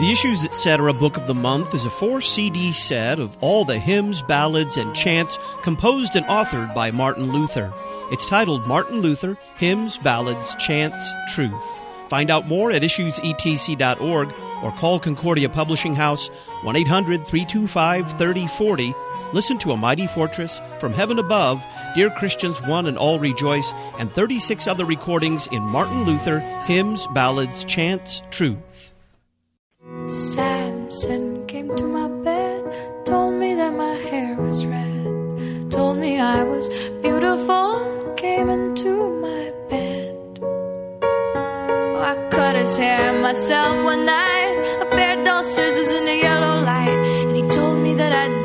The Issues Etc. Book of the Month is a four CD set of all the hymns, ballads, and chants composed and authored by Martin Luther. It's titled Martin Luther Hymns, Ballads, Chants, Truth. Find out more at issuesetc.org or call Concordia Publishing House 1 800 325 3040. Listen to A Mighty Fortress, From Heaven Above, Dear Christians One and All Rejoice, and 36 other recordings in Martin Luther Hymns, Ballads, Chants, Truth. Samson came to my bed, told me that my hair was red, told me I was beautiful, came into my bed. Oh, I cut his hair myself one night, a pair of dull scissors in the yellow light, and he told me that right.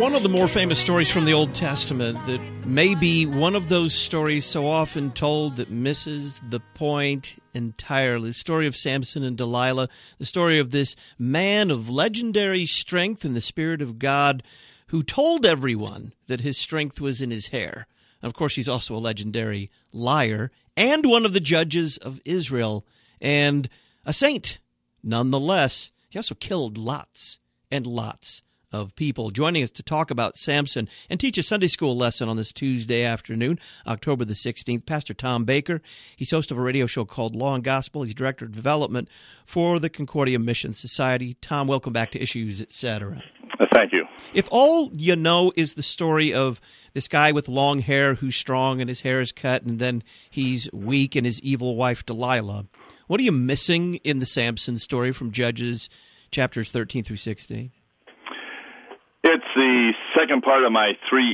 One of the more famous stories from the Old Testament that may be one of those stories so often told that misses the point entirely. The story of Samson and Delilah, the story of this man of legendary strength and the Spirit of God who told everyone that his strength was in his hair. And of course, he's also a legendary liar and one of the judges of Israel and a saint. Nonetheless, he also killed lots and lots of people. Joining us to talk about Samson and teach a Sunday school lesson on this Tuesday afternoon, October the 16th, Pastor Tom Baker. He's host of a radio show called Law and Gospel. He's director of development for the Concordia Mission Society. Tom, welcome back to Issues, etc. Uh, thank you. If all you know is the story of this guy with long hair who's strong and his hair is cut and then he's weak and his evil wife Delilah, what are you missing in the Samson story from Judges chapters 13 through 16? It's the second part of my three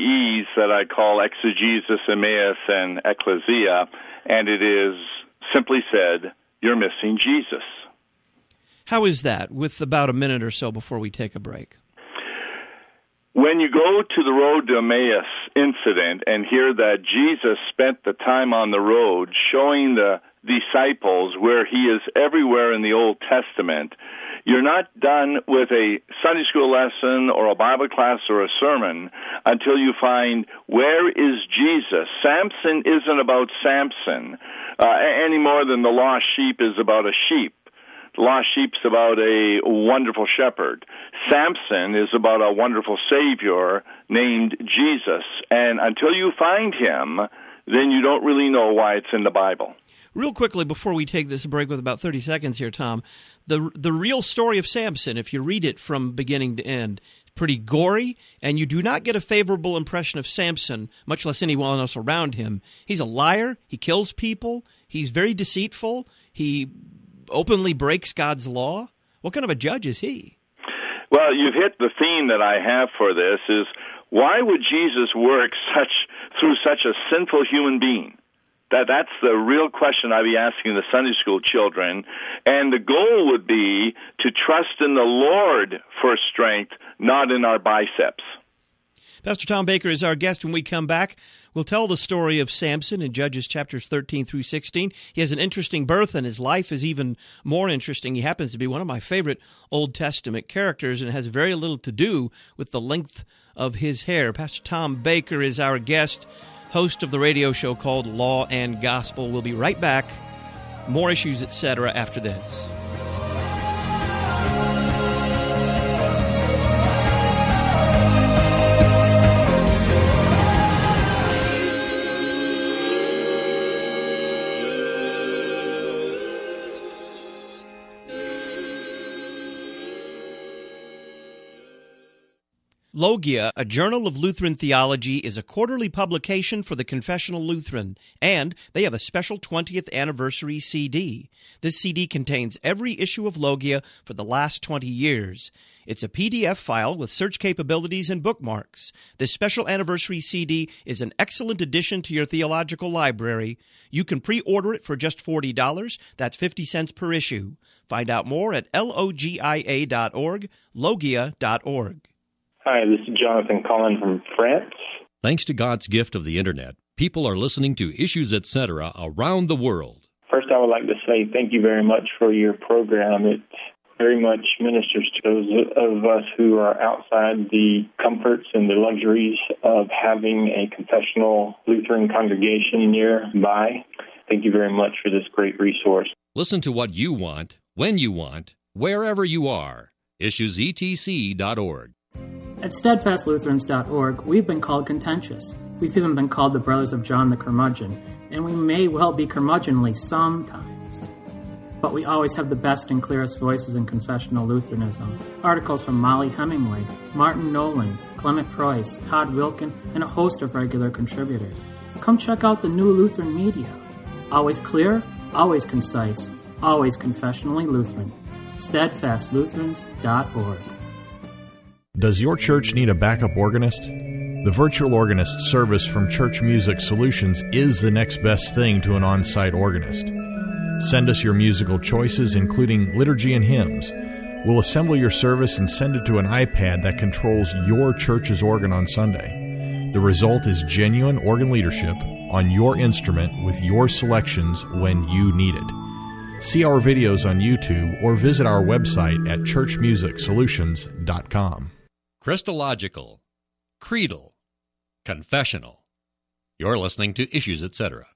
E's that I call exegesis, Emmaus, and ecclesia, and it is simply said, you're missing Jesus. How is that, with about a minute or so before we take a break? When you go to the road to Emmaus incident and hear that Jesus spent the time on the road showing the disciples where he is everywhere in the Old Testament, you're not done with a Sunday school lesson or a Bible class or a sermon until you find where is Jesus. Samson isn't about Samson uh, any more than the lost sheep is about a sheep. The lost sheep's about a wonderful shepherd. Samson is about a wonderful savior named Jesus. And until you find him, then you don't really know why it's in the Bible. Real quickly, before we take this break with about 30 seconds here, Tom, the, the real story of Samson, if you read it from beginning to end, pretty gory, and you do not get a favorable impression of Samson, much less anyone else around him. He's a liar. He kills people. He's very deceitful. He openly breaks God's law. What kind of a judge is he? Well, you've hit the theme that I have for this is why would Jesus work such through such a sinful human being? That that's the real question I'd be asking the Sunday school children, and the goal would be to trust in the Lord for strength, not in our biceps. Pastor Tom Baker is our guest. When we come back, we'll tell the story of Samson in Judges chapters 13 through 16. He has an interesting birth, and his life is even more interesting. He happens to be one of my favorite Old Testament characters and has very little to do with the length of his hair. Pastor Tom Baker is our guest host of the radio show called Law and Gospel. We'll be right back. More issues, etc., after this. Logia, a journal of Lutheran theology, is a quarterly publication for the Confessional Lutheran, and they have a special 20th anniversary CD. This CD contains every issue of Logia for the last 20 years. It's a PDF file with search capabilities and bookmarks. This special anniversary CD is an excellent addition to your theological library. You can pre order it for just $40. That's 50 cents per issue. Find out more at logia.org, logia.org. Hi, this is Jonathan Collin from France. Thanks to God's gift of the Internet, people are listening to Issues Etc. around the world. First, I would like to say thank you very much for your program. It very much ministers to those of us who are outside the comforts and the luxuries of having a confessional Lutheran congregation nearby. Thank you very much for this great resource. Listen to what you want, when you want, wherever you are. IssuesETC.org. At SteadfastLutherans.org, we've been called contentious. We've even been called the brothers of John the Curmudgeon, and we may well be curmudgeonly sometimes. But we always have the best and clearest voices in confessional Lutheranism. Articles from Mollie Hemingway, Martin Noland, Clement Price, Todd Wilken, and a host of regular contributors. Come check out the new Lutheran media. Always clear, always concise, always confessionally Lutheran. SteadfastLutherans.org. Does your church need a backup organist? The virtual organist service from Church Music Solutions is the next best thing to an on site organist. Send us your musical choices, including liturgy and hymns. We'll assemble your service and send it to an iPad that controls your church's organ on Sunday. The result is genuine organ leadership on your instrument with your selections when you need it. See our videos on YouTube or visit our website at churchmusicsolutions.com. Christological, creedal, confessional. You're listening to Issues, etc.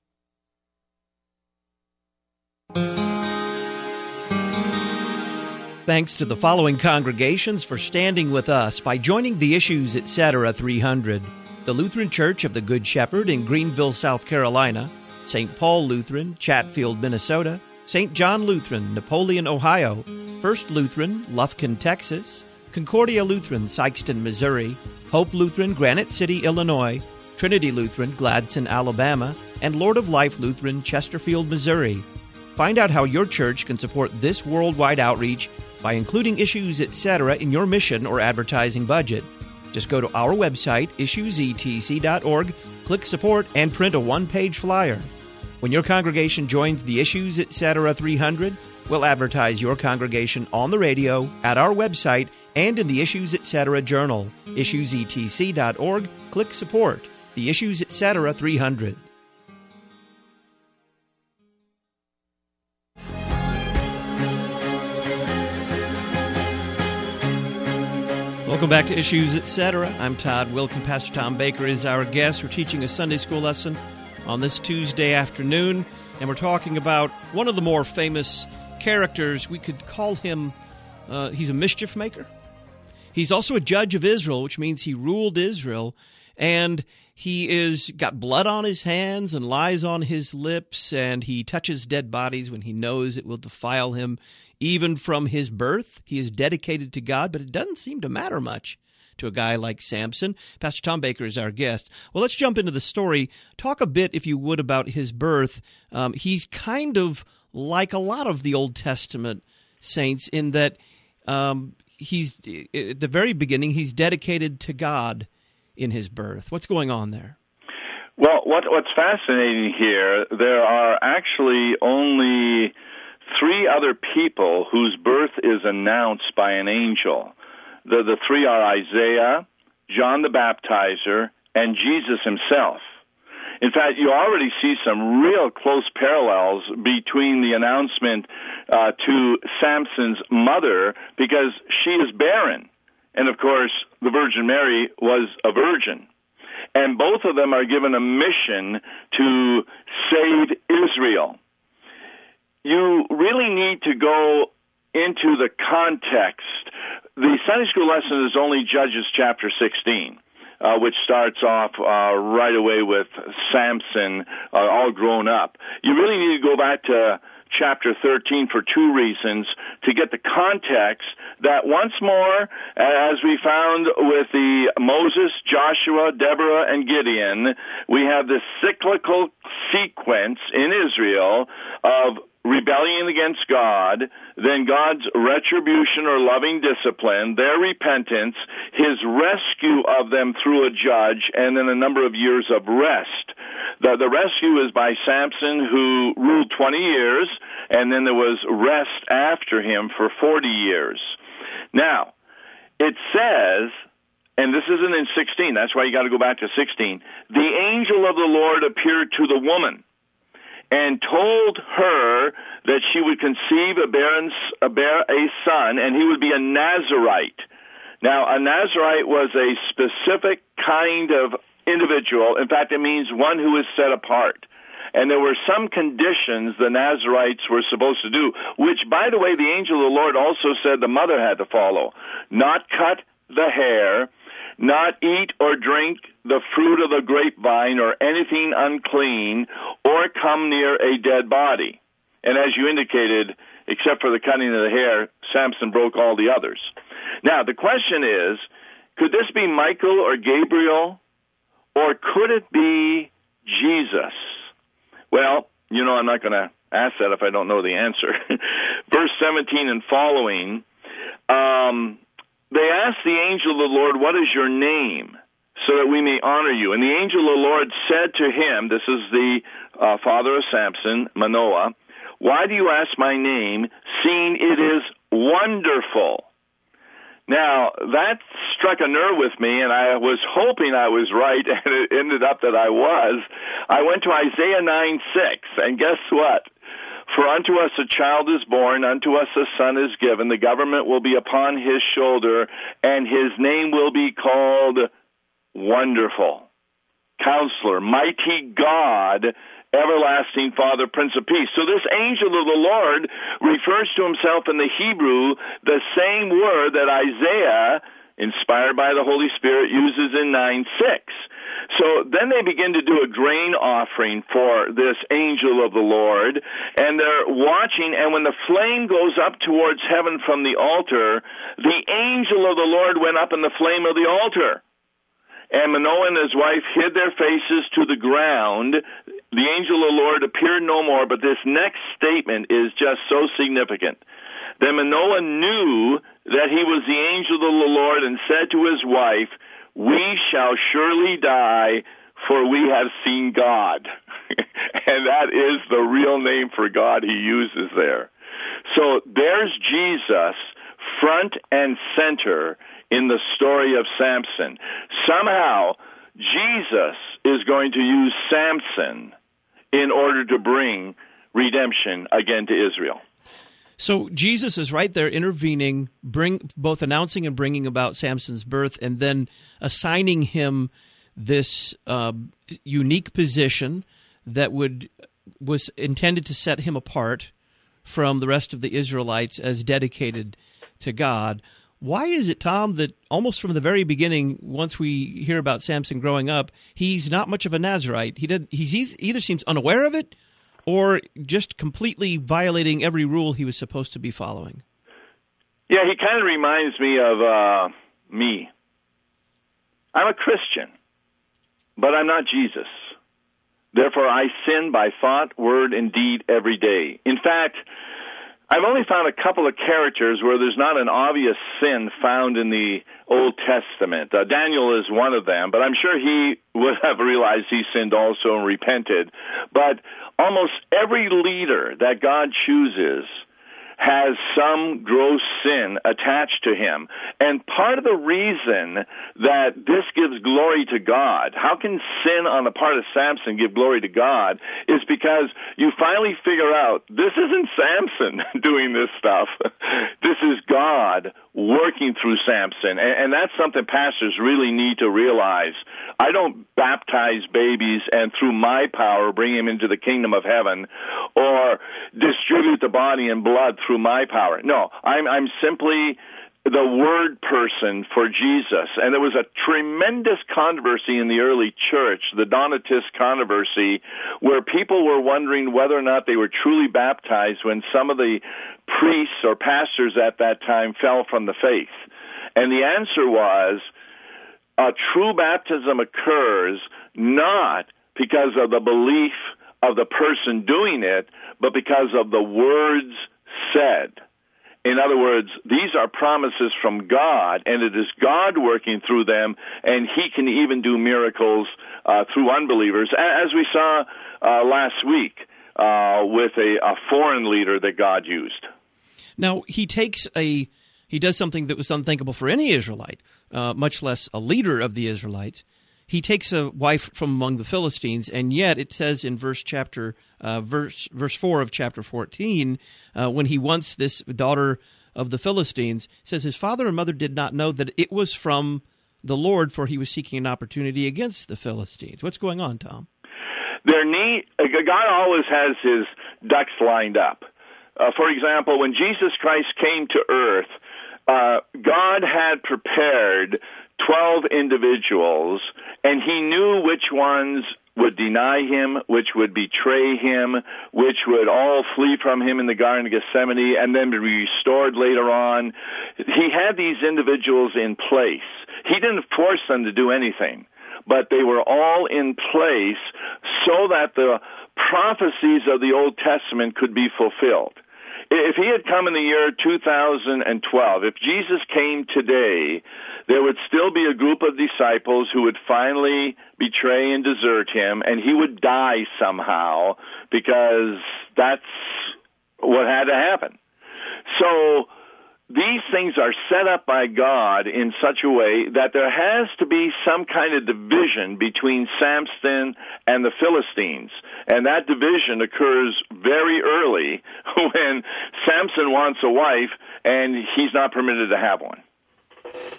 Thanks to the following congregations for standing with us by joining the Issues Etc. 300 the Lutheran Church of the Good Shepherd in Greenville, South Carolina, St. Paul Lutheran, Chatfield, Minnesota, St. John Lutheran, Napoleon, Ohio, First Lutheran, Lufkin, Texas, Concordia Lutheran, Sikeston, Missouri, Hope Lutheran, Granite City, Illinois, Trinity Lutheran, Gadsden, Alabama, and Lord of Life Lutheran, Chesterfield, Missouri. Find out how your church can support this worldwide outreach by including issues, etc., in your mission or advertising budget. Just go to our website, issuesetc.org, click support, and print a one page flyer. When your congregation joins the Issues Etc. 300, we'll advertise your congregation on the radio, at our website, and in the Issues Etc. journal. Issuesetc.org, click support. The Issues Etc. 300. Welcome back to Issues Etc. I'm Todd Wilken. Pastor Tom Baker is our guest. We're teaching a Sunday school lesson on this Tuesday afternoon, and we're talking about one of the more famous characters. We could call him, uh, he's a mischief maker. He's also a judge of Israel, which means he ruled Israel, and he is got blood on his hands and lies on his lips, and he touches dead bodies when he knows it will defile him even from his birth. He is dedicated to God, but it doesn't seem to matter much to a guy like Samson. Pastor Tom Baker is our guest. Well, let's jump into the story. Talk a bit, if you would, about his birth. Um, he's kind of like a lot of the Old Testament saints in that um, he's at the very beginning he's dedicated to God in his birth. What's going on there? Well, what, what's fascinating here, there are actually only three other people whose birth is announced by an angel. The, the three are Isaiah, John the Baptizer, and Jesus himself. In fact, you already see some real close parallels between the announcement uh, to Samson's mother because she is barren. And of course, the Virgin Mary was a virgin. And both of them are given a mission to save Israel you really need to go into the context. The Sunday school lesson is only Judges chapter 16. Uh, which starts off uh, right away with Samson uh, all grown up. You really need to go back to chapter 13 for two reasons to get the context that once more as we found with the Moses, Joshua, Deborah and Gideon we have this cyclical sequence in Israel of rebellion against God, then God's retribution or loving discipline, their repentance, his rescue of them through a judge, and then a number of years of rest. The, the rescue is by Samson, who ruled 20 years, and then there was rest after him for 40 years. Now, it says, and this isn't in 16, that's why you got to go back to 16. The angel of the Lord appeared to the woman and told her that she would conceive a, barren, a, bear, a son, and he would be a Nazarite. Now, a Nazarite was a specific kind of individual. In fact, it means one who is set apart. and there were some conditions the Nazarites were supposed to do, which, by the way, the angel of the Lord also said the mother had to follow. Not cut the hair, not eat or drink the fruit of the grapevine or anything unclean, or come near a dead body. And as you indicated, except for the cutting of the hair, Samson broke all the others. Now, the question is could this be Michael or Gabriel, or could it be Jesus? Well, you know, I'm not going to ask that if I don't know the answer. Verse 17 and following, um, they asked the angel of the Lord, What is your name? So that we may honor you. And the angel of the Lord said to him, This is the uh, father of Samson, Manoah, Why do you ask my name, seeing it is wonderful? Now, that struck a nerve with me, and I was hoping I was right, and it ended up that I was. I went to Isaiah 9 6, and guess what? For unto us a child is born, unto us a son is given, the government will be upon his shoulder, and his name will be called Wonderful, Counselor, Mighty God, Everlasting Father, Prince of Peace. So this angel of the Lord refers to himself in the Hebrew the same word that Isaiah, inspired by the Holy Spirit, uses in 9 6. So then they begin to do a grain offering for this angel of the Lord, and they're watching, and when the flame goes up towards heaven from the altar, the angel of the Lord went up in the flame of the altar. And Manoah and his wife hid their faces to the ground. The angel of the Lord appeared no more, but this next statement is just so significant. Then Manoah knew that he was the angel of the Lord and said to his wife, we shall surely die, for we have seen God. and that is the real name for God he uses there. So there's Jesus front and center in the story of Samson. Somehow, Jesus is going to use Samson in order to bring redemption again to Israel. So Jesus is right there intervening, bring both announcing and bringing about Samson's birth, and then assigning him this uh, unique position that would was intended to set him apart from the rest of the Israelites as dedicated to God. Why is it, Tom, that almost from the very beginning, once we hear about Samson growing up, he's not much of a Nazarite? He did. He's either seems unaware of it, or just completely violating every rule he was supposed to be following? Yeah, he kind of reminds me of uh, me. I'm a Christian, but I'm not Jesus. Therefore, I sin by thought, word, and deed every day. In fact, I've only found a couple of characters where there's not an obvious sin found in the Old Testament. Uh, Daniel is one of them, but I'm sure he would have realized he sinned also and repented. But almost every leader that God chooses has some gross sin attached to him. And part of the reason that this gives glory to God, how can sin on the part of Samson give glory to God, is because you finally figure out this isn't Samson doing this stuff. this is God working through Samson. And, and that's something pastors really need to realize. I don't baptize babies and through my power bring them into the kingdom of heaven or distribute the body and blood through my power. No, I'm, I'm simply the word person for Jesus. And there was a tremendous controversy in the early church, the Donatist controversy, where people were wondering whether or not they were truly baptized when some of the priests or pastors at that time fell from the faith. And the answer was a true baptism occurs not because of the belief of the person doing it, but because of the words said. In other words, these are promises from God, and it is God working through them, and He can even do miracles uh, through unbelievers, as we saw uh, last week uh, with a, a foreign leader that God used. Now, He takes a he does something that was unthinkable for any Israelite, uh, much less a leader of the Israelites he takes a wife from among the Philistines, and yet it says in verse chapter uh, verse verse four of chapter fourteen, uh, when he wants this daughter of the Philistines, says his father and mother did not know that it was from the Lord, for he was seeking an opportunity against the Philistines. What's going on, Tom? Their need, uh, God always has his ducks lined up. Uh, for example, when Jesus Christ came to earth, uh, God had prepared 12 individuals, and he knew which ones would deny him, which would betray him, which would all flee from him in the Garden of Gethsemane and then be restored later on. He had these individuals in place. He didn't force them to do anything, but they were all in place so that the prophecies of the Old Testament could be fulfilled. If he had come in the year 2012, if Jesus came today, there would still be a group of disciples who would finally betray and desert him, and he would die somehow because that's what had to happen. So these things are set up by God in such a way that there has to be some kind of division between Samson and the Philistines. And that division occurs very early when Samson wants a wife and he's not permitted to have one.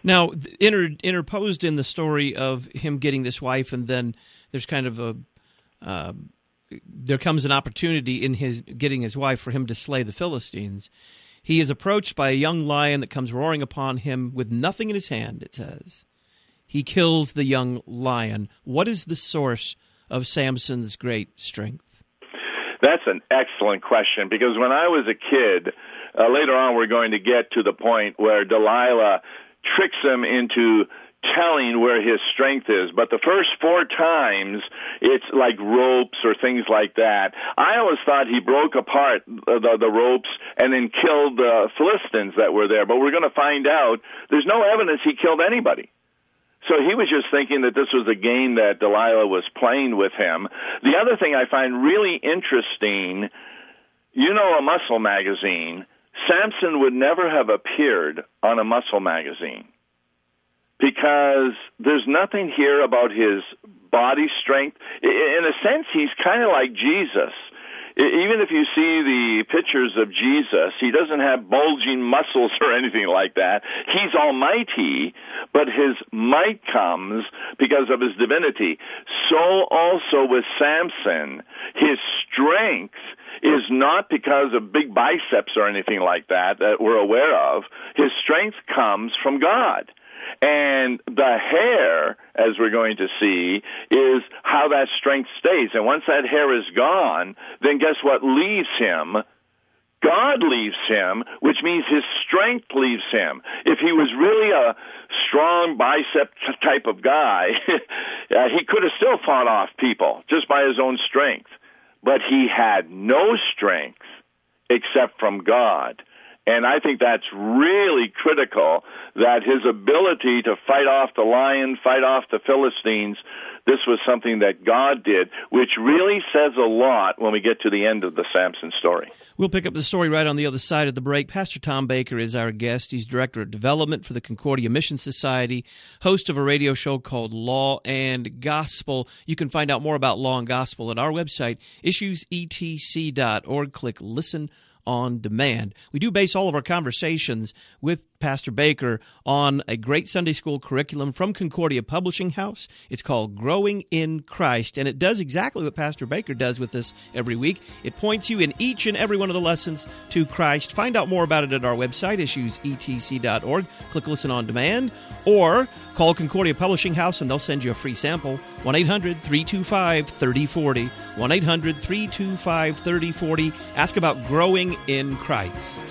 Now, inter, interposed in the story of him getting this wife, and then there's kind of a uh, there comes an opportunity in his getting his wife for him to slay the Philistines. He is approached by a young lion that comes roaring upon him with nothing in his hand. It says he kills the young lion. What is the source of Samson's great strength? That's an excellent question because when I was a kid, uh, later on we're going to get to the point where Delilah tricks him into telling where his strength is. But the first four times, it's like ropes or things like that. I always thought he broke apart the, the, ropes and then killed the Philistines that were there. But we're going to find out there's no evidence he killed anybody. So he was just thinking that this was a game that Delilah was playing with him. The other thing I find really interesting, you know, a muscle magazine Samson would never have appeared on a muscle magazine because there's nothing here about his body strength. In a sense, he's kind of like Jesus. Even if you see the pictures of Jesus, he doesn't have bulging muscles or anything like that. He's almighty, but his might comes because of his divinity. So also with Samson, his strength is not because of big biceps or anything like that that we're aware of. His strength comes from God. And the hair, as we're going to see, is how that strength stays. And once that hair is gone, then guess what leaves him? God leaves him, which means his strength leaves him. If he was really a strong bicep type of guy, uh, he could have still fought off people just by his own strength but he had no strength except from God. And I think that's really critical that his ability to fight off the lion, fight off the Philistines, this was something that God did, which really says a lot when we get to the end of the Samson story. We'll pick up the story right on the other side of the break. Pastor Tom Baker is our guest. He's Director of Development for the Concordia Mission Society, host of a radio show called Law and Gospel. You can find out more about Law and Gospel at our website, issuesetc.org. Click Listen on demand. We do base all of our conversations with Pastor Baker on a great Sunday school curriculum from Concordia Publishing House. It's called Growing in Christ, and it does exactly what Pastor Baker does with us every week. It points you in each and every one of the lessons to Christ. Find out more about it at our website, issuesetc.org. Click Listen on Demand, or call Concordia Publishing House and they'll send you a free sample. 1 800 325 3040. 1 800 325 3040. Ask about growing in Christ.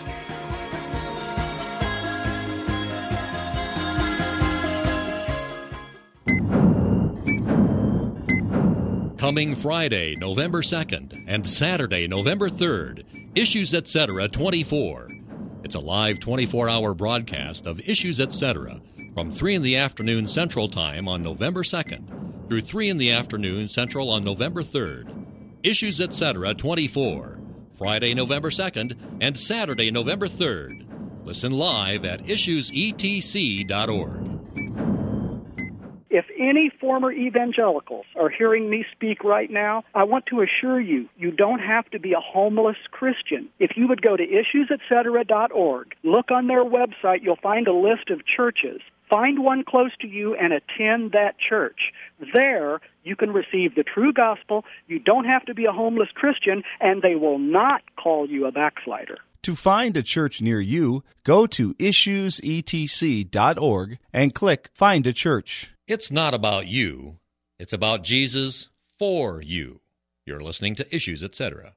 Coming Friday, November 2nd, and Saturday, November 3rd, Issues Etc. 24. It's a live 24 hour broadcast of Issues Etc. from 3 in the afternoon Central Time on November 2nd through 3 in the afternoon Central on November 3rd. Issues Etc. 24. Friday, November 2nd, and Saturday, November 3rd. Listen live at issuesetc.org. If any former evangelicals are hearing me speak right now, I want to assure you, you don't have to be a homeless Christian. If you would go to issuesetc.org, look on their website, you'll find a list of churches. Find one close to you and attend that church. There, you can receive the true gospel. You don't have to be a homeless Christian, and they will not call you a backslider. To find a church near you, go to issuesetc.org and click Find a Church. It's not about you, it's about Jesus for you. You're listening to Issues, etc.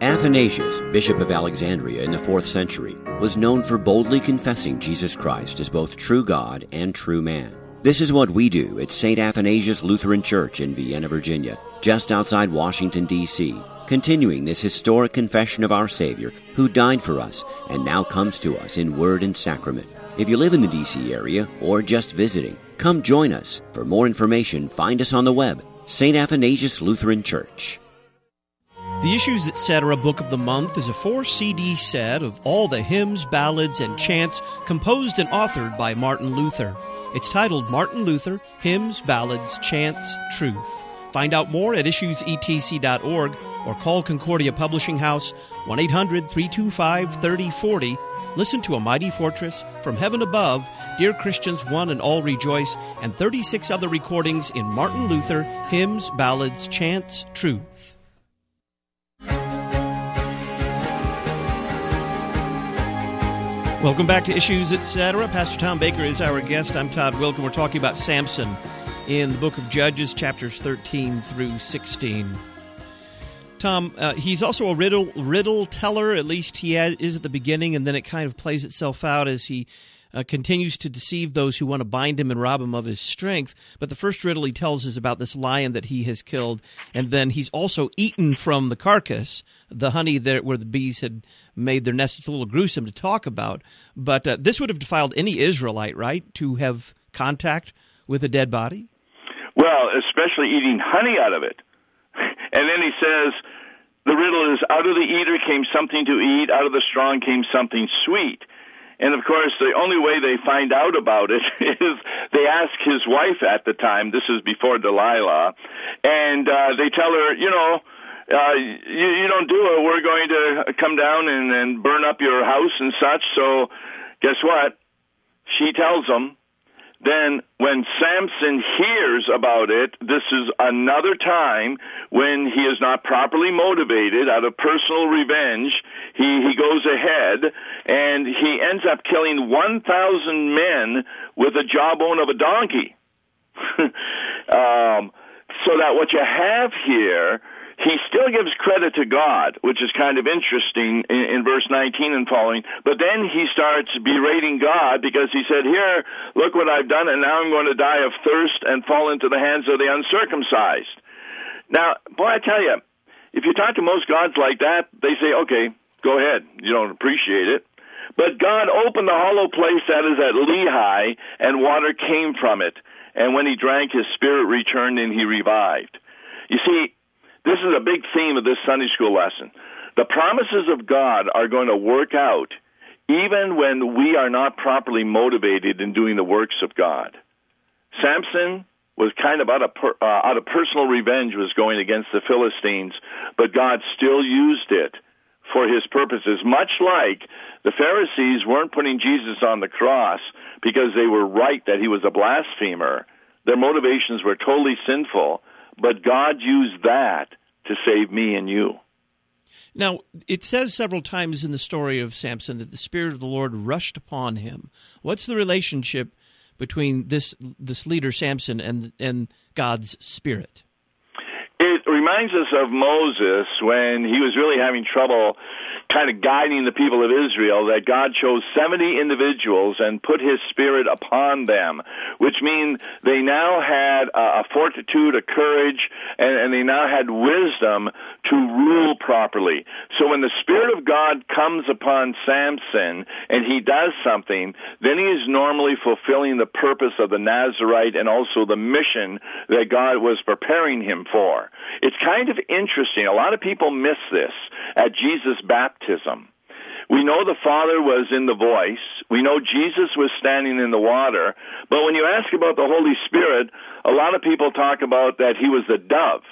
Athanasius, Bishop of Alexandria in the 4th century, was known for boldly confessing Jesus Christ as both true God and true man. This is what we do at St. Athanasius Lutheran Church in Vienna, Virginia, just outside Washington, D.C., continuing this historic confession of our Savior, who died for us and now comes to us in word and sacrament. If you live in the D.C. area or just visiting, come join us. For more information, find us on the web, St. Athanasius Lutheran Church. The Issues Etc. Book of the Month is a four CD set of all the hymns, ballads, and chants composed and authored by Martin Luther. It's titled Martin Luther Hymns, Ballads, Chants, Truth. Find out more at issuesetc.org or call Concordia Publishing House 1 800 325 3040. Listen to A Mighty Fortress, From Heaven Above, Dear Christians One and All Rejoice, and 36 other recordings in Martin Luther Hymns, Ballads, Chants, Truth. Welcome back to Issues Etc. Pastor Tom Baker is our guest. I'm Todd Wilken. We're talking about Samson in the book of Judges, chapters 13 through 16. Tom, uh, he's also a riddle riddle teller. At least he has, is at the beginning, and then it kind of plays itself out as he uh, continues to deceive those who want to bind him and rob him of his strength. But the first riddle he tells is about this lion that he has killed, and then he's also eaten from the carcass the honey there where the bees had made their nest. It's a little gruesome to talk about, but uh, this would have defiled any Israelite, right, to have contact with a dead body. Well, especially eating honey out of it. And then he says, the riddle is out of the eater came something to eat, out of the strong came something sweet. And of course, the only way they find out about it is they ask his wife at the time. This is before Delilah, and uh, they tell her, you know, uh, you, you don't do it. We're going to come down and, and burn up your house and such. So, guess what? She tells them, then when Samson hears about it, this is another time when he is not properly motivated out of personal revenge. He, he goes ahead and he ends up killing 1,000 men with a jawbone of a donkey. um, so that what you have here he still gives credit to God, which is kind of interesting in, in, verse 19 and following. But then he starts berating God because he said, Here, look what I've done, and now I'm going to die of thirst and fall into the hands of the uncircumcised. Now, boy, I tell you, if you talk to most gods like that, they say, Okay, go ahead. You don't appreciate it. But God opened the hollow place that is at Lehi, and water came from it. And when he drank, his spirit returned and he revived. You see, this is a big theme of this Sunday school lesson. The promises of God are going to work out even when we are not properly motivated in doing the works of God. Samson was kind of out of, per, uh, out of personal revenge was going against the Philistines, but God still used it for his purposes, much like the Pharisees weren't putting Jesus on the cross because they were right that he was a blasphemer. Their motivations were totally sinful, but God used that to save me and you. Now, it says several times in the story of Samson that the Spirit of the Lord rushed upon him. What's the relationship between this this leader Samson and and God's Spirit? It reminds us of Moses when he was really having trouble kind of guiding the people of Israel that God chose 70 individuals and put his spirit upon them, which means they now had a, fortitude, a courage, and, and they now had wisdom to rule properly. So when the spirit of God comes upon Samson and he does something, then he is normally fulfilling the purpose of the Nazarite and also the mission that God was preparing him for. It's kind of interesting. A lot of people miss this at Jesus' baptism. We know the Father was in the voice. We know Jesus was standing in the water. But when you ask about the Holy Spirit, a lot of people talk about that he was the dove.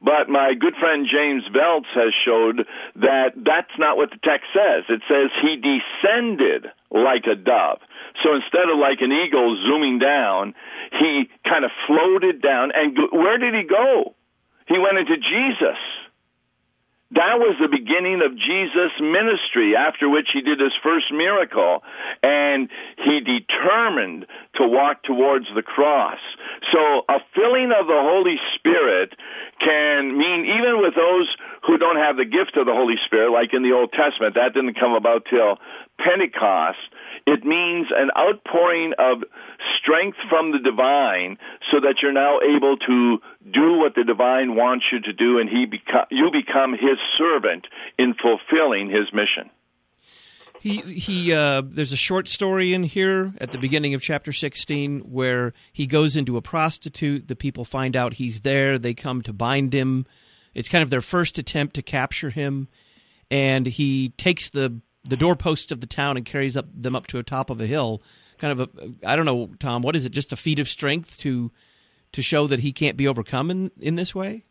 But my good friend James Voelz has showed that that's not what the text says. It says he descended like a dove. So instead of like an eagle zooming down, he kind of floated down. And where did he go? He went into Jesus. That was the beginning of Jesus' ministry, after which he did his first miracle. And he determined to walk towards the cross. So a filling of the Holy Spirit can mean, even with those who don't have the gift of the Holy Spirit, like in the Old Testament, that didn't come about till Pentecost. It means an outpouring of strength from the divine so that you're now able to do what the divine wants you to do and he beco- you become his servant in fulfilling his mission. He he. Uh, there's a short story in here at the beginning of chapter 16 where he goes into a prostitute. The people find out he's there. They come to bind him. It's kind of their first attempt to capture him, and he takes the the doorposts of the town and carries up them up to a top of a hill. Kind of a I don't know, Tom. What is it? Just a feat of strength to to show that he can't be overcome in in this way.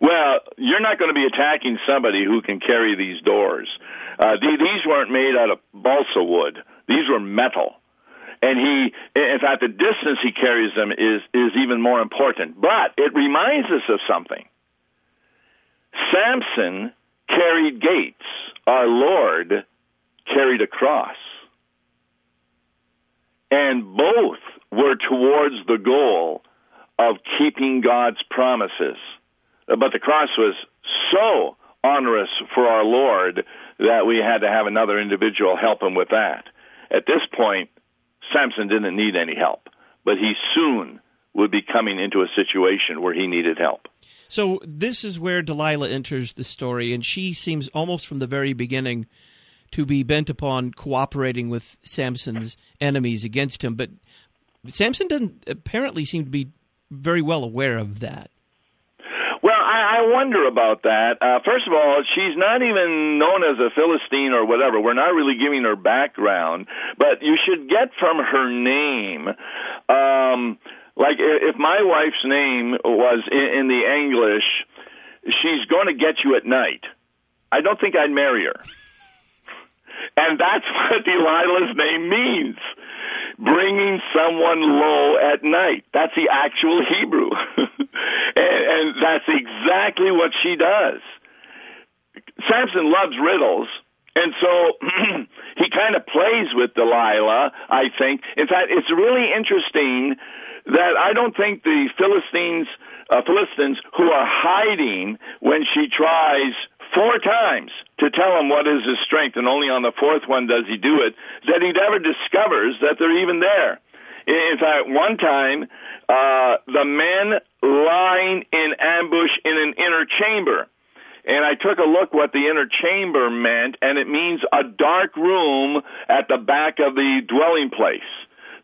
Well, you're not going to be attacking somebody who can carry these doors. Uh, these weren't made out of balsa wood; these were metal. And he, in fact, the distance he carries them is is even more important. But it reminds us of something. Samson carried gates. Our Lord carried a cross. And both were towards the goal of keeping God's promises. But the cross was so onerous for our Lord that we had to have another individual help him with that. At this point, Samson didn't need any help, but he soon would be coming into a situation where he needed help. So, this is where Delilah enters the story, and she seems almost from the very beginning to be bent upon cooperating with Samson's enemies against him. But Samson doesn't apparently seem to be very well aware of that. Well, I, I wonder about that. Uh, first of all, she's not even known as a Philistine or whatever. We're not really giving her background, but you should get from her name. Um, like if my wife's name was in, in the English, she's going to get you at night. I don't think I'd marry her. And that's what Delilah's name means. Bringing someone low at night. That's the actual Hebrew. and, and that's exactly what she does. Samson loves riddles. And so he kind of plays with Delilah, I think. In fact, it's really interesting that I don't think the Philistines, uh, Philistines who are hiding when she tries four times to tell him what is his strength, and only on the fourth one does he do it, that he never discovers that they're even there. In fact, one time, uh, the men lying in ambush in an inner chamber. And I took a look what the inner chamber meant, and it means a dark room at the back of the dwelling place.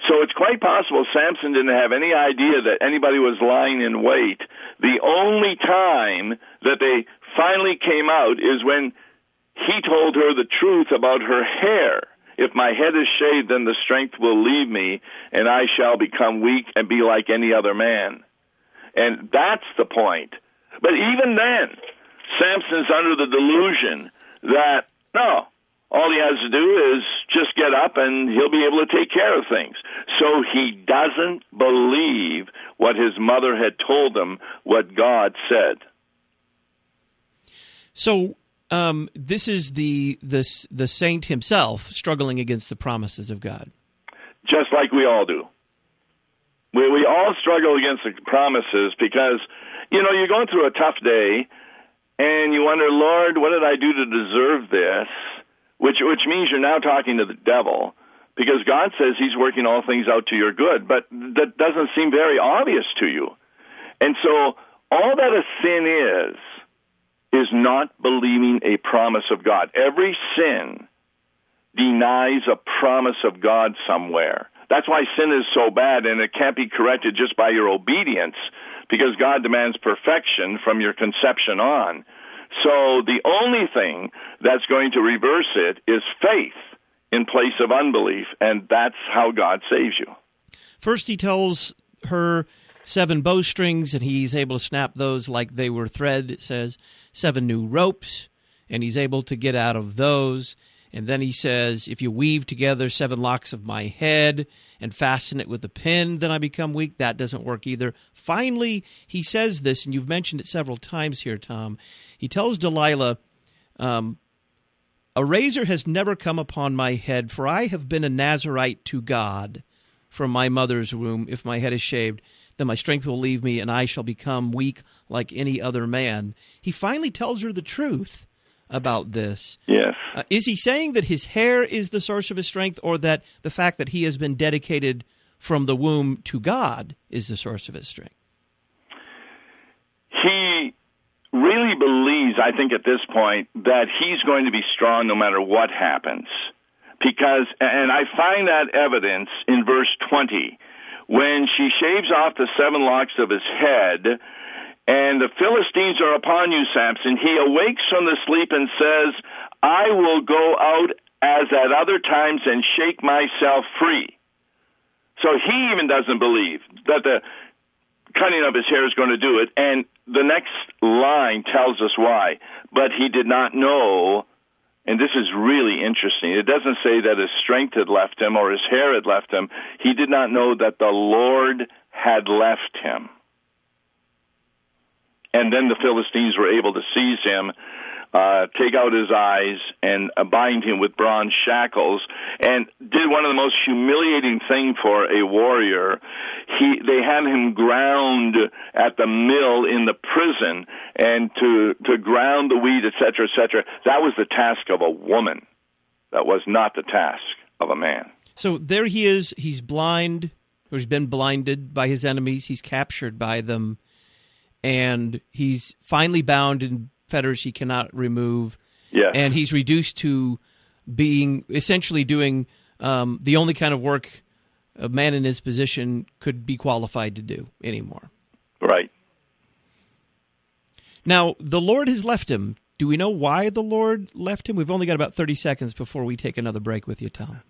So it's quite possible Samson didn't have any idea that anybody was lying in wait. The only time that they finally came out is when he told her the truth about her hair. If my head is shaved, then the strength will leave me, and I shall become weak and be like any other man. And that's the point. But even then, Samson's under the delusion that, no, all he has to do is just get up and he'll be able to take care of things. So he doesn't believe what his mother had told him, what God said. So um, this is the the the saint himself struggling against the promises of God. Just like we all do. We we all struggle against the promises because you know you're going through a tough day and you wonder, Lord, what did I do to deserve this? Which which means you're now talking to the devil because God says He's working all things out to your good, but that doesn't seem very obvious to you. And so all that a sin is is not believing a promise of God. Every sin denies a promise of God somewhere. That's why sin is so bad and it can't be corrected just by your obedience because God demands perfection from your conception on. So the only thing that's going to reverse it is faith in place of unbelief, and that's how God saves you. First, he tells her seven bowstrings, and he's able to snap those like they were thread, it says. Seven new ropes, and he's able to get out of those. And then he says, If you weave together seven locks of my head and fasten it with a pin, then I become weak. That doesn't work either. Finally, he says this, and you've mentioned it several times here, Tom. He tells Delilah, um, A razor has never come upon my head, for I have been a Nazarite to God from my mother's womb. If my head is shaved, then my strength will leave me, and I shall become weak like any other man. He finally tells her the truth about this. Yes. Uh, is he saying that his hair is the source of his strength, or that the fact that he has been dedicated from the womb to God is the source of his strength? He really believes, I think, at this point, that he's going to be strong no matter what happens. Because, and I find that evidence in verse 20, when she shaves off the seven locks of his head and the Philistines are upon you, Samson. He awakes from the sleep and says, I will go out as at other times and shake myself free. So he even doesn't believe that the cutting of his hair is going to do it. And the next line tells us why. But he did not know, and this is really interesting. It doesn't say that his strength had left him or his hair had left him. He did not know that the Lord had left him. And then the Philistines were able to seize him, uh, take out his eyes, and uh, bind him with bronze shackles, and did one of the most humiliating thing for a warrior. He they had him ground at the mill in the prison, and to to ground the wheat, etc., etc. That was the task of a woman. That was not the task of a man. So there he is. He's blind, or he's been blinded by his enemies. He's captured by them and he's finally bound in fetters he cannot remove. Yeah. And he's reduced to being essentially doing um, the only kind of work a man in his position could be qualified to do anymore. Right. Now, the Lord has left him. Do we know why the Lord left him? We've only got about 30 seconds before we take another break with you, Tom.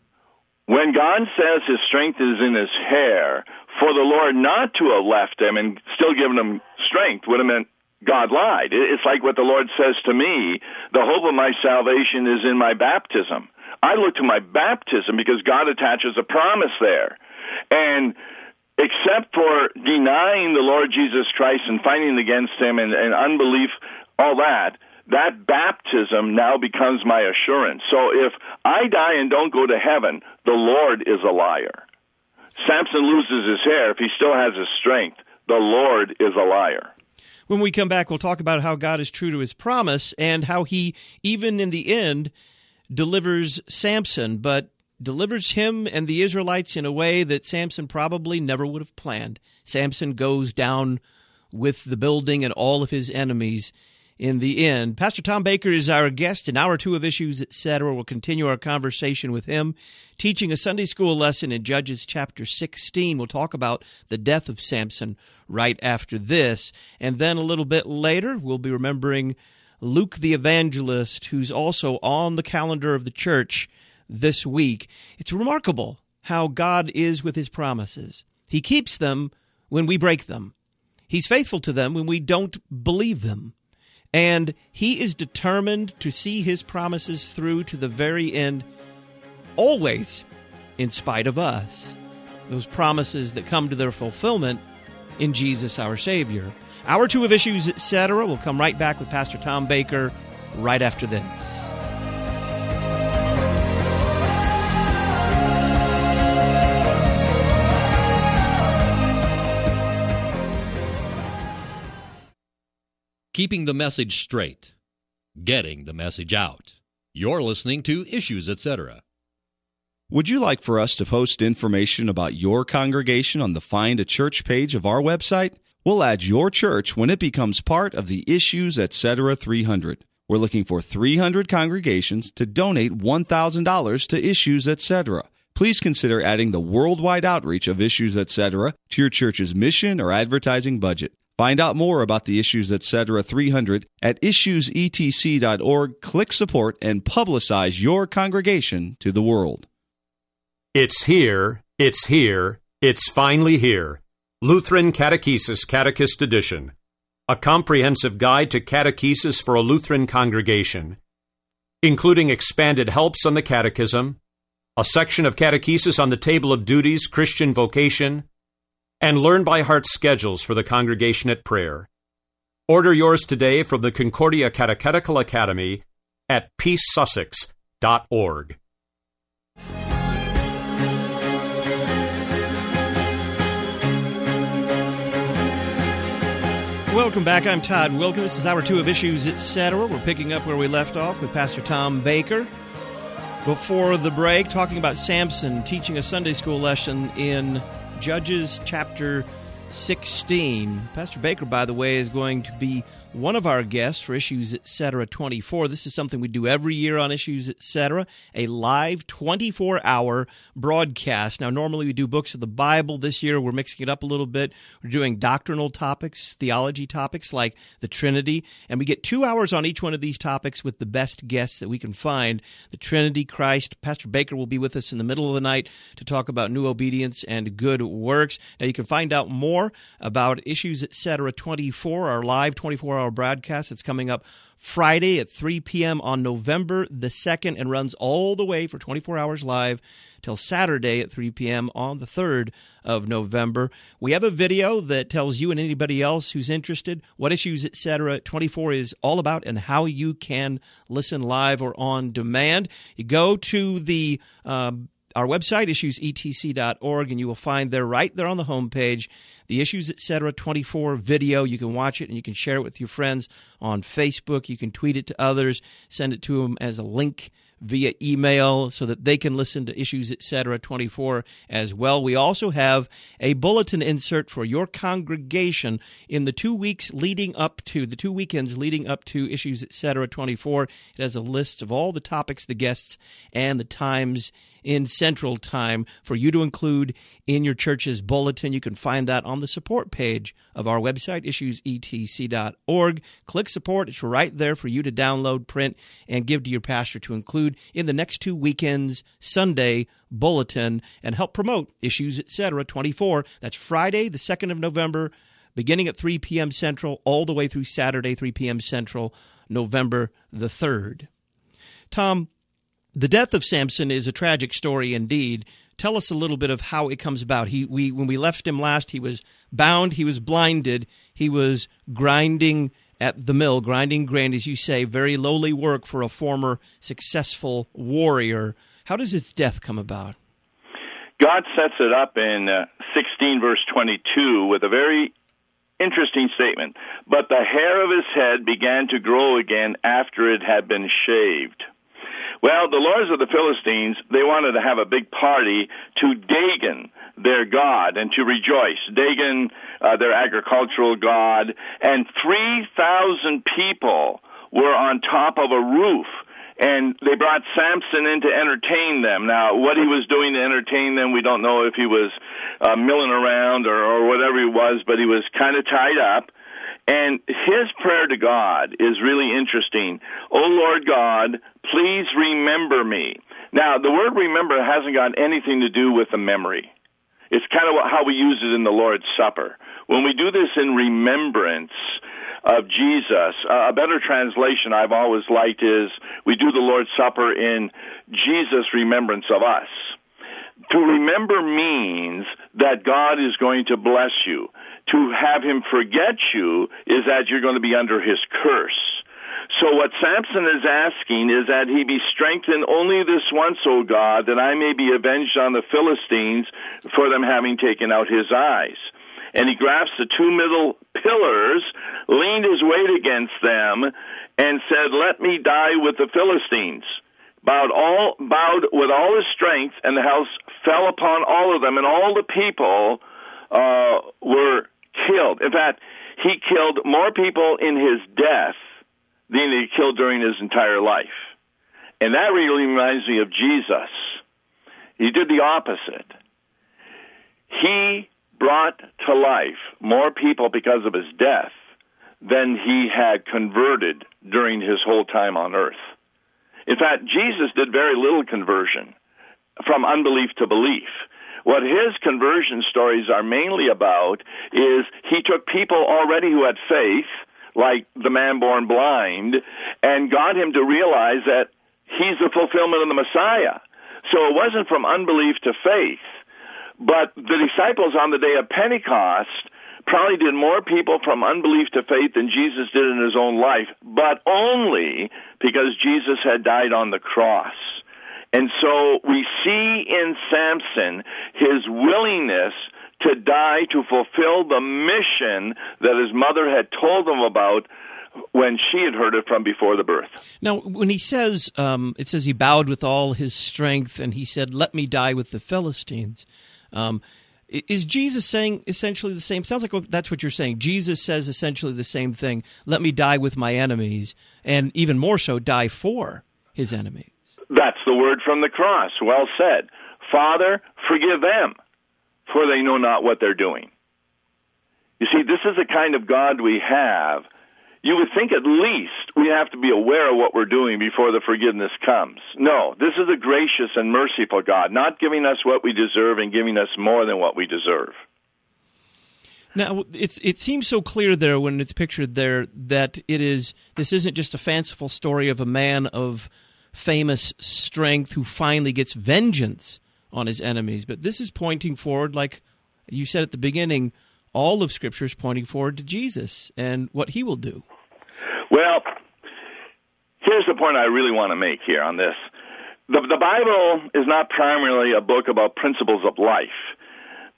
When God says his strength is in his hair, for the Lord not to have left him and still given him strength would have meant God lied. It's like what the Lord says to me the hope of my salvation is in my baptism. I look to my baptism because God attaches a promise there. And except for denying the Lord Jesus Christ and fighting against him and, and unbelief, all that, that baptism now becomes my assurance. So if I die and don't go to heaven, the Lord is a liar. Samson loses his hair if he still has his strength. The Lord is a liar. When we come back, we'll talk about how God is true to his promise and how he, even in the end, delivers Samson, but delivers him and the Israelites in a way that Samson probably never would have planned. Samson goes down with the building and all of his enemies in the end. Pastor Tom Baker is our guest in hour two of Issues, etc. We'll continue our conversation with him, teaching a Sunday school lesson in Judges chapter 16. We'll talk about the death of Samson right after this. And then a little bit later, we'll be remembering Luke the evangelist, who's also on the calendar of the church this week. It's remarkable how God is with his promises. He keeps them when we break them. He's faithful to them when we don't believe them. And he is determined to see his promises through to the very end, always in spite of us. Those promises that come to their fulfillment in Jesus our Savior. Hour two of Issues, etc. We'll come right back with Pastor Tom Baker right after this. Keeping the message straight, getting the message out. You're listening to Issues, etc. Would you like for us to post information about your congregation on the Find a Church page of our website? We'll add your church when it becomes part of the Issues, etc. 300. We're looking for 300 congregations to donate $1,000 to Issues, etc. Please consider adding the worldwide outreach of Issues, etc. to your church's mission or advertising budget. Find out more about the Issues Etc. 300 at issuesetc.org. Click support and publicize your congregation to the world. It's here, it's here, it's finally here. Lutheran Catechesis Catechist Edition. A comprehensive guide to catechesis for a Lutheran congregation. including expanded helps on the Catechism, a section of catechesis on the table of duties, Christian vocation, and learn by heart schedules for the congregation at prayer. Order yours today from the Concordia Catechetical Academy at peacesussex.org. Welcome back. I'm Todd Wilken. This is hour two of Issues Etc. We're picking up where we left off with Pastor Tom Baker. Before the break, talking about Samson teaching a Sunday school lesson in Judges chapter 16. Pastor Baker, by the way, is going to be one of our guests for Issues Etc. 24. This is something we do every year on Issues Etc. A live 24 hour broadcast. Now, normally we do books of the Bible. This year we're mixing it up a little bit. We're doing doctrinal topics, theology topics like the Trinity, and we get two hours on each one of these topics with the best guests that we can find. The Trinity, Christ. Pastor Baker will be with us in the middle of the night to talk about new obedience and good works. Now, you can find out more about Issues Etc. 24, our live 24 hour broadcast. It's coming up Friday at 3 p.m. on November the 2nd and runs all the way for 24 hours live till Saturday at 3 p.m. on the 3rd of November. We have a video that tells you and anybody else who's interested what issues, etc. 24 is all about and how you can listen live or on demand. You go to the um, our website, issuesetc.org, and you will find there, right there on the homepage, the Issues Etc. 24 video. You can watch it and you can share it with your friends on Facebook. You can tweet it to others, send it to them as a link via email so that they can listen to issues etc 24 as well we also have a bulletin insert for your congregation in the two weeks leading up to the two weekends leading up to issues etc 24 it has a list of all the topics the guests and the times in Central Time for you to include in your church's bulletin. You can find that on the support page of our website, issuesetc.org. Click support, it's right there for you to download, print, and give to your pastor to include in the next two weekends, Sunday bulletin, and help promote Issues Etc. 24. That's Friday, the 2nd of November, beginning at 3 p.m. Central, all the way through Saturday, 3 p.m. Central, November the 3rd. Tom, the death of Samson is a tragic story indeed. Tell us a little bit of how it comes about. He, we, when we left him last, he was bound, he was blinded, he was grinding at the mill, grinding grain, as you say, very lowly work for a former successful warrior. How does his death come about? God sets it up in uh, 16 verse 22 with a very interesting statement. But the hair of his head began to grow again after it had been shaved. Well, the lords of the Philistines, they wanted to have a big party to Dagon, their god, and to rejoice. Dagon, uh, their agricultural god, and 3,000 people were on top of a roof and they brought Samson in to entertain them. Now, what he was doing to entertain them, we don't know if he was uh, milling around or, or whatever he was, but he was kind of tied up. And his prayer to God is really interesting. Oh Lord God, please remember me. Now, the word remember hasn't got anything to do with the memory. It's kind of how we use it in the Lord's Supper. When we do this in remembrance of Jesus, a better translation I've always liked is we do the Lord's Supper in Jesus' remembrance of us. To remember means that God is going to bless you to have him forget you is that you're going to be under his curse. So what Samson is asking is that he be strengthened only this once, O God, that I may be avenged on the Philistines for them having taken out his eyes. And he grasped the two middle pillars, leaned his weight against them, and said, Let me die with the Philistines. Bowed all bowed with all his strength, and the house fell upon all of them, and all the people uh, were killed. In fact, he killed more people in his death than he killed during his entire life. And that really reminds me of Jesus. He did the opposite. He brought to life more people because of his death than he had converted during his whole time on earth. In fact, Jesus did very little conversion from unbelief to belief. What his conversion stories are mainly about is he took people already who had faith, like the man born blind, and got him to realize that he's the fulfillment of the Messiah. So it wasn't from unbelief to faith. But the disciples on the day of Pentecost probably did more people from unbelief to faith than Jesus did in his own life, but only because Jesus had died on the cross. And so we see in Samson his willingness to die to fulfill the mission that his mother had told him about when she had heard it from before the birth. Now, when he says, um, it says he bowed with all his strength and he said, Let me die with the Philistines. Um, is Jesus saying essentially the same? Sounds like that's what you're saying. Jesus says essentially the same thing. Let me die with my enemies, and even more so, die for his enemies. That's the word from the cross. Well said. Father, forgive them, for they know not what they're doing. You see, this is the kind of God we have you would think at least we have to be aware of what we're doing before the forgiveness comes. No, this is a gracious and merciful God, not giving us what we deserve and giving us more than what we deserve. Now, it's it seems so clear there when it's pictured there that it is this isn't just a fanciful story of a man of famous strength who finally gets vengeance on his enemies, but this is pointing forward like you said at the beginning all of Scripture is pointing forward to Jesus and what he will do. Well, here's the point I really want to make here on this. The, the Bible is not primarily a book about principles of life.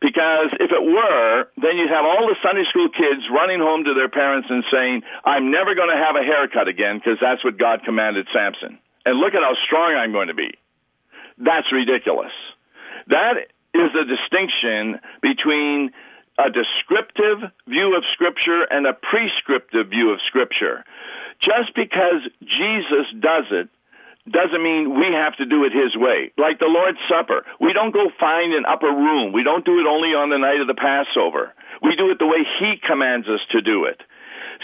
Because if it were, then you'd have all the Sunday school kids running home to their parents and saying, I'm never going to have a haircut again because that's what God commanded Samson. And look at how strong I'm going to be. That's ridiculous. That is the distinction between a descriptive view of Scripture and a prescriptive view of Scripture. Just because Jesus does it doesn't mean we have to do it his way. Like the Lord's Supper, we don't go find an upper room. We don't do it only on the night of the Passover. We do it the way he commands us to do it.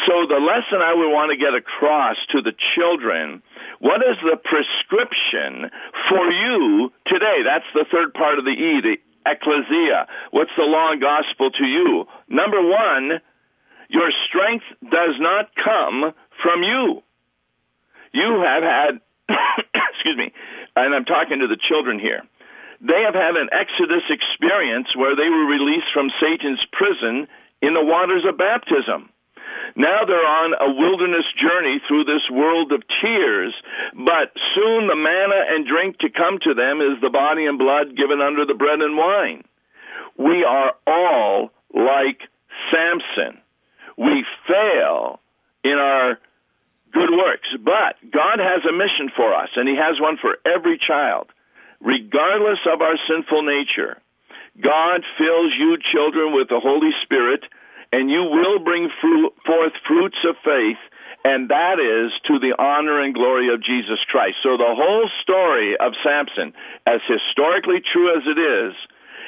So the lesson I would want to get across to the children, what is the prescription for you today? That's the third part of the E, the ecclesia. What's the law and gospel to you? Number one, your strength does not come from you. You have had, excuse me, and I'm talking to the children here. They have had an Exodus experience where they were released from Satan's prison in the waters of baptism. Now they're on a wilderness journey through this world of tears, but soon the manna and drink to come to them is the body and blood given under the bread and wine. We are all like Samson. We fail in our good works, but God has a mission for us, and He has one for every child, regardless of our sinful nature. God fills you children with the Holy Spirit and you will bring forth fruits of faith, and that is to the honor and glory of Jesus Christ. So the whole story of Samson, as historically true as it is,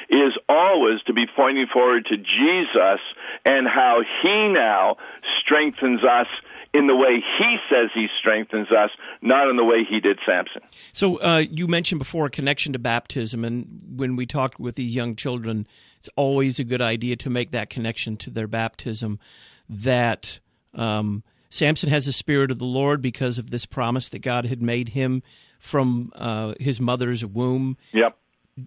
is always to be pointing forward to Jesus and how he now strengthens us in the way he says he strengthens us, not in the way he did Samson. So uh, you mentioned before a connection to baptism, and when we talked with these young children, it's always a good idea to make that connection to their baptism. That um, Samson has the spirit of the Lord because of this promise that God had made him from uh, his mother's womb. Yep.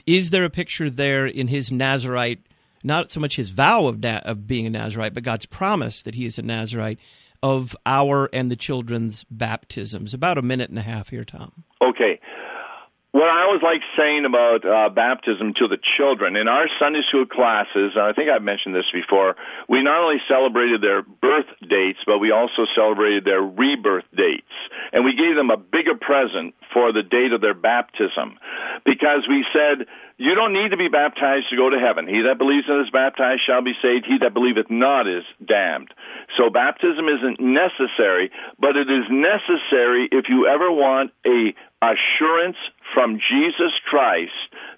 Is there a picture there in his Nazarite? Not so much his vow of, na- of being a Nazarite, but God's promise that he is a Nazarite of our and the children's baptisms. About a minute and a half here, Tom. Okay. What I always like saying about uh, baptism to the children in our Sunday school classes, and I think I've mentioned this before, we not only celebrated their birth dates, but we also celebrated their rebirth dates. And we gave them a bigger present for the date of their baptism because we said, you don't need to be baptized to go to heaven. He that believes and is baptized shall be saved. He that believeth not is damned. So baptism isn't necessary, but it is necessary if you ever want a assurance from Jesus Christ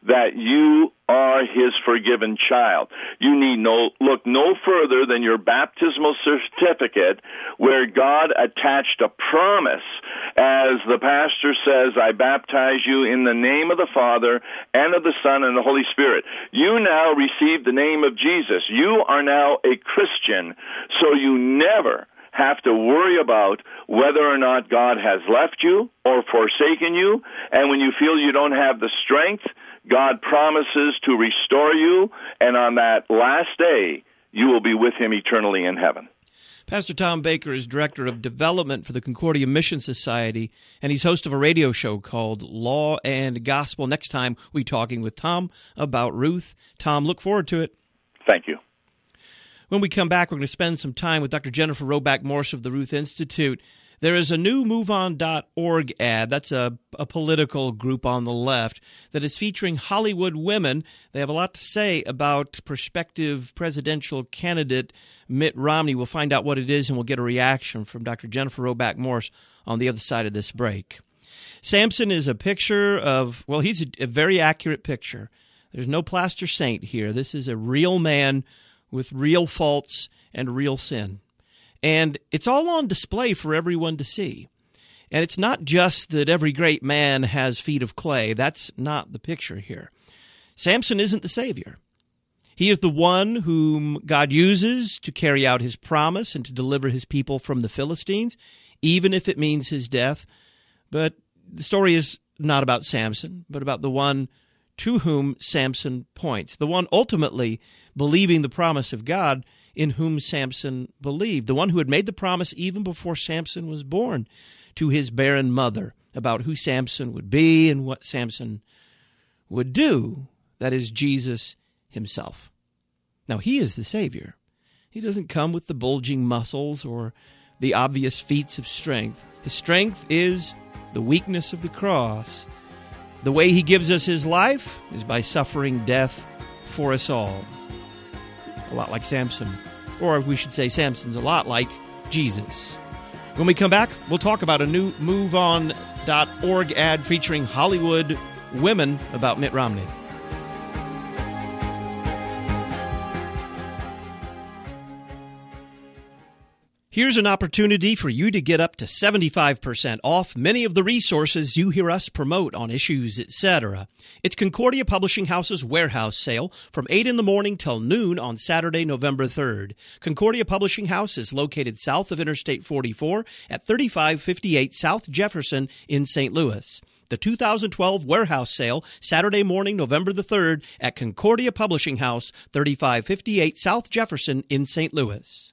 that you are his forgiven child. You need no look no further than your baptismal certificate where God attached a promise as the pastor says I baptize you in the name of the Father and of the Son and the Holy Spirit. You now receive the name of Jesus. You are now a Christian, so you never have to worry about whether or not God has left you or forsaken you. And when you feel you don't have the strength, God promises to restore you. And on that last day, you will be with Him eternally in heaven. Pastor Tom Baker is Director of Development for the Concordia Mission Society, and he's host of a radio show called Law and Gospel. Next time, we talking with Tom about Ruth. Tom, look forward to it. Thank you. When we come back, we're going to spend some time with Dr. Jennifer Roback Morse of the Ruth Institute. There is a new MoveOn.org ad. That's a, a political group on the left that is featuring Hollywood women. They have a lot to say about prospective presidential candidate Mitt Romney. We'll find out what it is and we'll get a reaction from Dr. Jennifer Roback Morse on the other side of this break. Samson is a picture of, well, he's a, a very accurate picture. There's no plaster saint here. This is a real man with real faults and real sin. And it's all on display for everyone to see. And it's not just that every great man has feet of clay. That's not the picture here. Samson isn't the Savior. He is the one whom God uses to carry out his promise and to deliver his people from the Philistines, even if it means his death. But the story is not about Samson, but about the one to whom Samson points, the one ultimately believing the promise of God in whom Samson believed, the one who had made the promise even before Samson was born to his barren mother about who Samson would be and what Samson would do. That is Jesus himself. Now, he is the Savior. He doesn't come with the bulging muscles or the obvious feats of strength. His strength is the weakness of the cross. The way he gives us his life is by suffering death for us all a lot like Samson. Or we should say, Samson's a lot like Jesus. When we come back, we'll talk about a new MoveOn.org ad featuring Hollywood women about Mitt Romney. Here's an opportunity for you to get up to 75% off many of the resources you hear us promote on issues, etc. It's Concordia Publishing House's warehouse sale from 8 in the morning till noon on Saturday, November 3rd. Concordia Publishing House is located south of Interstate 44 at 3558 South Jefferson in St. Louis. The 2012 warehouse sale, Saturday morning, November the 3rd at Concordia Publishing House, 3558 South Jefferson in St. Louis.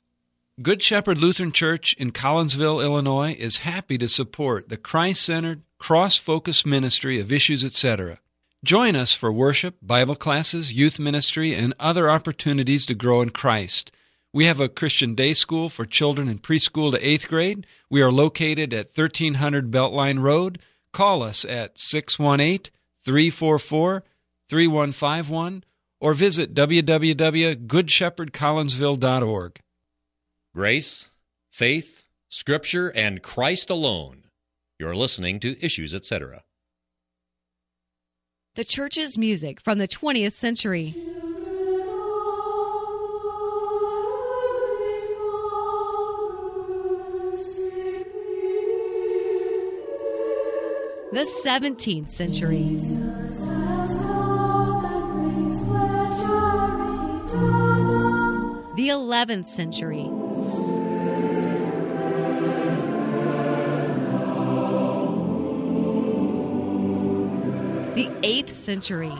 Good Shepherd Lutheran Church in Collinsville, Illinois is happy to support the Christ centered, cross focused ministry of issues, etc. Join us for worship, Bible classes, youth ministry, and other opportunities to grow in Christ. We have a Christian day school for children in preschool to eighth grade. We are located at 1300 Beltline Road. Call us at 618 344 3151 or visit www.goodshepherdcollinsville.org. Grace, faith, Scripture, and Christ alone. You're listening to Issues, etc. The church's music from the 20th century. The 17th century. The 11th century. The 8th century.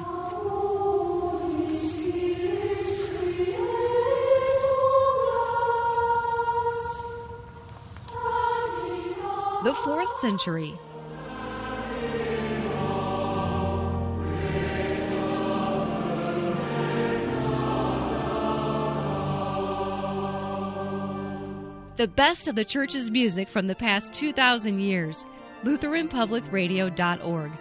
The 4th century. The best of the church's music from the past 2,000 years. LutheranPublicRadio.org.